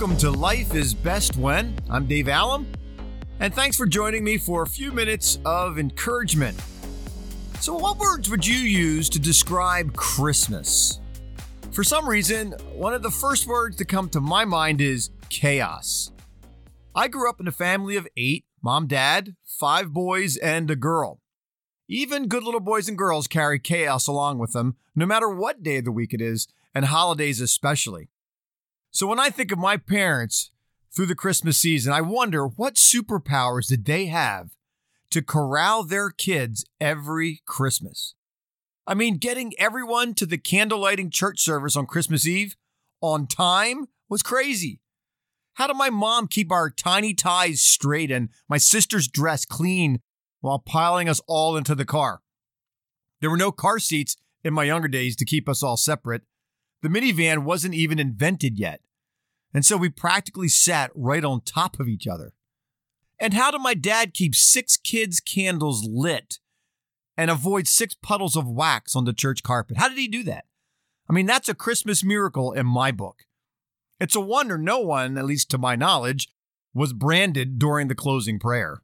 Welcome to Life is Best When. I'm Dave Allen, and thanks for joining me for a few minutes of encouragement. So, what words would you use to describe Christmas? For some reason, one of the first words to come to my mind is chaos. I grew up in a family of eight mom, dad, five boys, and a girl. Even good little boys and girls carry chaos along with them, no matter what day of the week it is, and holidays especially. So when I think of my parents through the Christmas season, I wonder what superpowers did they have to corral their kids every Christmas? I mean, getting everyone to the candlelighting church service on Christmas Eve on time was crazy. How did my mom keep our tiny ties straight and my sister's dress clean while piling us all into the car? There were no car seats in my younger days to keep us all separate. The minivan wasn't even invented yet. And so we practically sat right on top of each other. And how did my dad keep six kids' candles lit and avoid six puddles of wax on the church carpet? How did he do that? I mean, that's a Christmas miracle in my book. It's a wonder no one, at least to my knowledge, was branded during the closing prayer.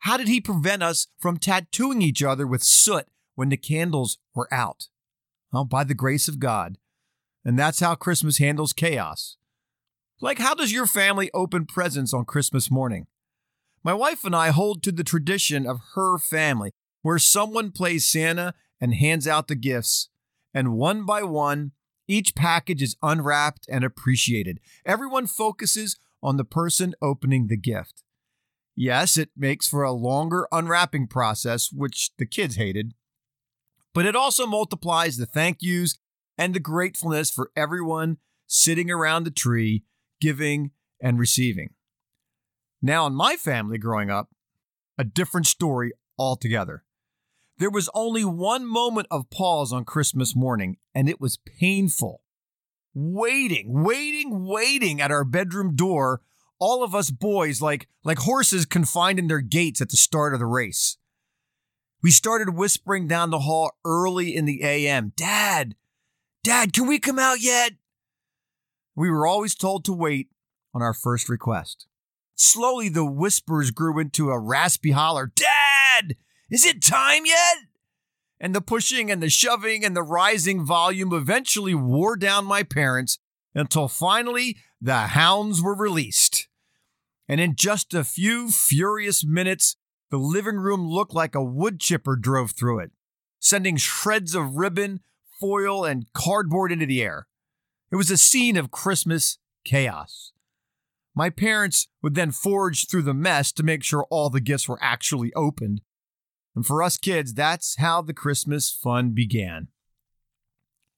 How did he prevent us from tattooing each other with soot when the candles were out? Well, by the grace of God. And that's how Christmas handles chaos. Like, how does your family open presents on Christmas morning? My wife and I hold to the tradition of her family, where someone plays Santa and hands out the gifts, and one by one, each package is unwrapped and appreciated. Everyone focuses on the person opening the gift. Yes, it makes for a longer unwrapping process, which the kids hated, but it also multiplies the thank yous and the gratefulness for everyone sitting around the tree giving, and receiving. Now, in my family growing up, a different story altogether. There was only one moment of pause on Christmas morning, and it was painful. Waiting, waiting, waiting at our bedroom door, all of us boys like, like horses confined in their gates at the start of the race. We started whispering down the hall early in the AM Dad, Dad, can we come out yet? We were always told to wait on our first request. Slowly, the whispers grew into a raspy holler Dad, is it time yet? And the pushing and the shoving and the rising volume eventually wore down my parents until finally the hounds were released. And in just a few furious minutes, the living room looked like a wood chipper drove through it, sending shreds of ribbon, foil, and cardboard into the air. It was a scene of Christmas chaos. My parents would then forge through the mess to make sure all the gifts were actually opened. And for us kids, that's how the Christmas fun began.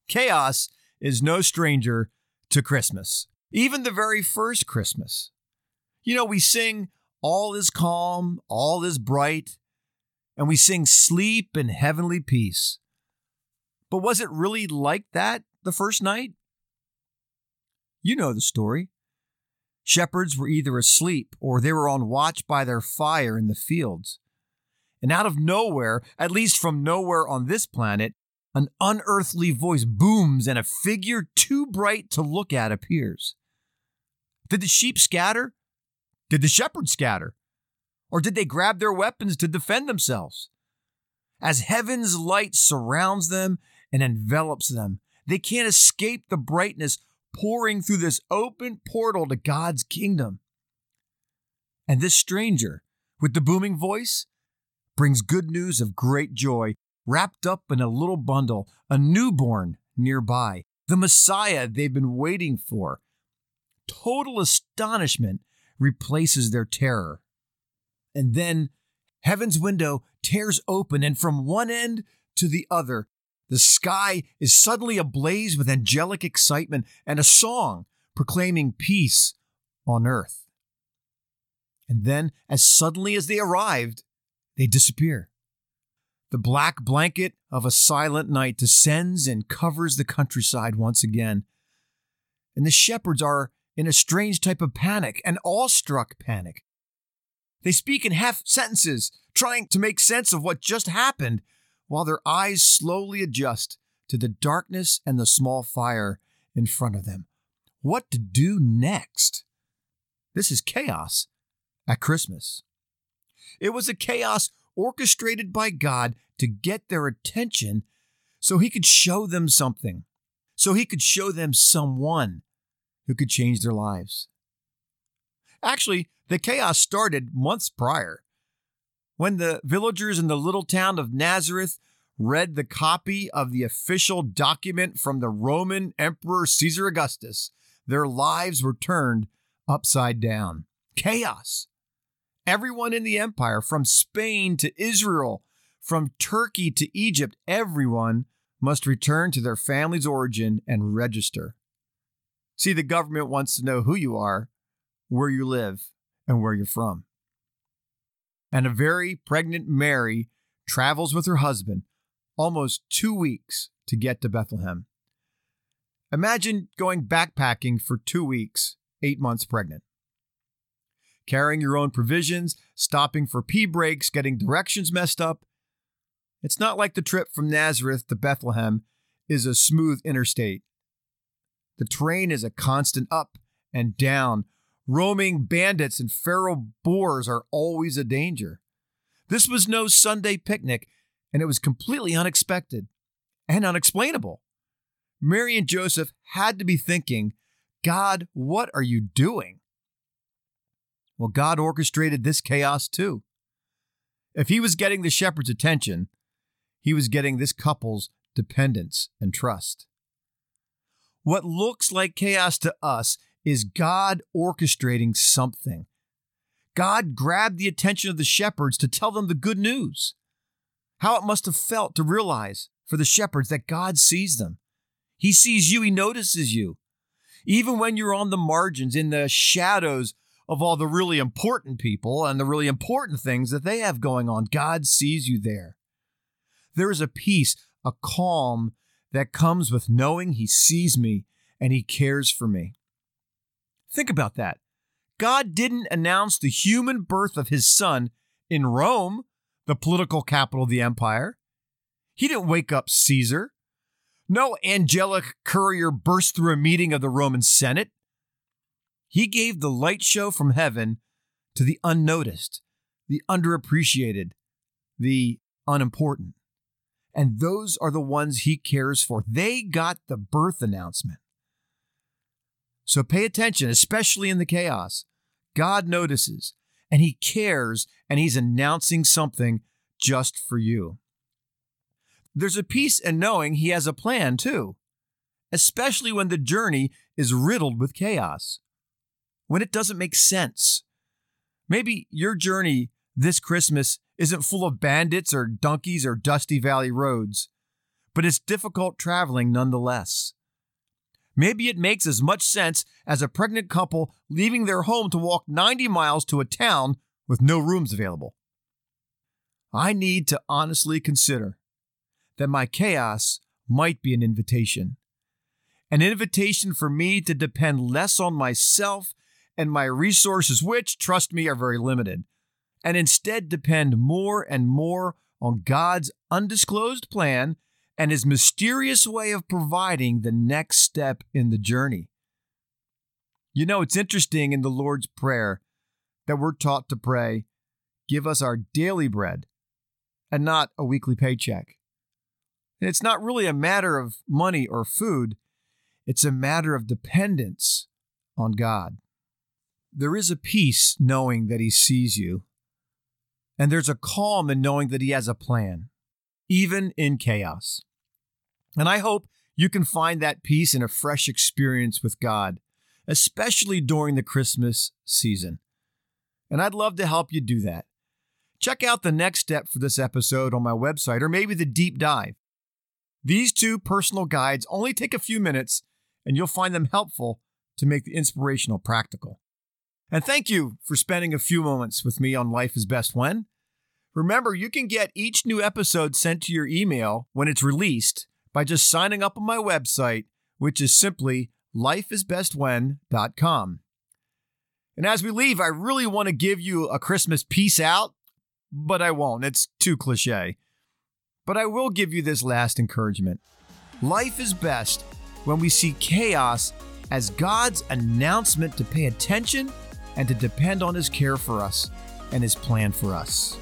Chaos is no stranger to Christmas, even the very first Christmas. You know, we sing, All is calm, all is bright, and we sing sleep and heavenly peace. But was it really like that the first night? You know the story. Shepherds were either asleep or they were on watch by their fire in the fields. And out of nowhere, at least from nowhere on this planet, an unearthly voice booms and a figure too bright to look at appears. Did the sheep scatter? Did the shepherds scatter? Or did they grab their weapons to defend themselves? As heaven's light surrounds them and envelops them, they can't escape the brightness pouring through this open portal to God's kingdom. And this stranger with the booming voice brings good news of great joy wrapped up in a little bundle, a newborn nearby, the Messiah they've been waiting for. Total astonishment replaces their terror. And then heaven's window tears open, and from one end to the other, the sky is suddenly ablaze with angelic excitement and a song proclaiming peace on earth. And then, as suddenly as they arrived, they disappear. The black blanket of a silent night descends and covers the countryside once again. And the shepherds are in a strange type of panic, an awestruck panic. They speak in half sentences, trying to make sense of what just happened while their eyes slowly adjust to the darkness and the small fire in front of them. what to do next. This is chaos at Christmas. It was a chaos orchestrated by God to get their attention so he could show them something, so he could show them someone who could change their lives. Actually, the chaos started months prior. When the villagers in the little town of Nazareth read the copy of the official document from the Roman Emperor Caesar Augustus, their lives were turned upside down. Chaos. Everyone in the empire, from Spain to Israel, from Turkey to Egypt, everyone must return to their family's origin and register. See, the government wants to know who you are, where you live, and where you're from. And a very pregnant Mary travels with her husband almost two weeks to get to Bethlehem. Imagine going backpacking for two weeks, eight months pregnant. Carrying your own provisions, stopping for pee breaks, getting directions messed up. It's not like the trip from Nazareth to Bethlehem is a smooth interstate. The terrain is a constant up and down. Roaming bandits and feral boars are always a danger. This was no Sunday picnic, and it was completely unexpected and unexplainable. Mary and Joseph had to be thinking, God, what are you doing? Well, God orchestrated this chaos too. If he was getting the shepherd's attention, he was getting this couple's dependence and trust. What looks like chaos to us is God orchestrating something. God grabbed the attention of the shepherds to tell them the good news. How it must have felt to realize for the shepherds that God sees them. He sees you, He notices you. Even when you're on the margins, in the shadows of all the really important people and the really important things that they have going on, God sees you there. There is a peace, a calm that comes with knowing He sees me and He cares for me. Think about that. God didn't announce the human birth of His Son in Rome the political capital of the empire. He didn't wake up Caesar. No angelic courier burst through a meeting of the Roman Senate. He gave the light show from heaven to the unnoticed, the underappreciated, the unimportant. And those are the ones he cares for. They got the birth announcement. So pay attention, especially in the chaos. God notices and he cares and he's announcing something just for you. There's a peace in knowing he has a plan too, especially when the journey is riddled with chaos, when it doesn't make sense. Maybe your journey this Christmas isn't full of bandits or donkeys or dusty valley roads, but it's difficult traveling nonetheless. Maybe it makes as much sense as a pregnant couple leaving their home to walk 90 miles to a town with no rooms available. I need to honestly consider that my chaos might be an invitation. An invitation for me to depend less on myself and my resources, which, trust me, are very limited, and instead depend more and more on God's undisclosed plan and his mysterious way of providing the next step in the journey. You know, it's interesting in the Lord's Prayer that we're taught to pray, Give us our daily bread, and not a weekly paycheck. And it's not really a matter of money or food, it's a matter of dependence on God. There is a peace knowing that He sees you, and there's a calm in knowing that He has a plan, even in chaos. And I hope you can find that peace in a fresh experience with God, especially during the Christmas season. And I'd love to help you do that. Check out the next step for this episode on my website or maybe the deep dive. These two personal guides only take a few minutes, and you'll find them helpful to make the inspirational practical. And thank you for spending a few moments with me on Life is Best When. Remember, you can get each new episode sent to your email when it's released by just signing up on my website, which is simply lifeisbestwhen.com. And as we leave, I really want to give you a Christmas peace out, but I won't. It's too cliche. But I will give you this last encouragement. Life is best when we see chaos as God's announcement to pay attention and to depend on His care for us and His plan for us.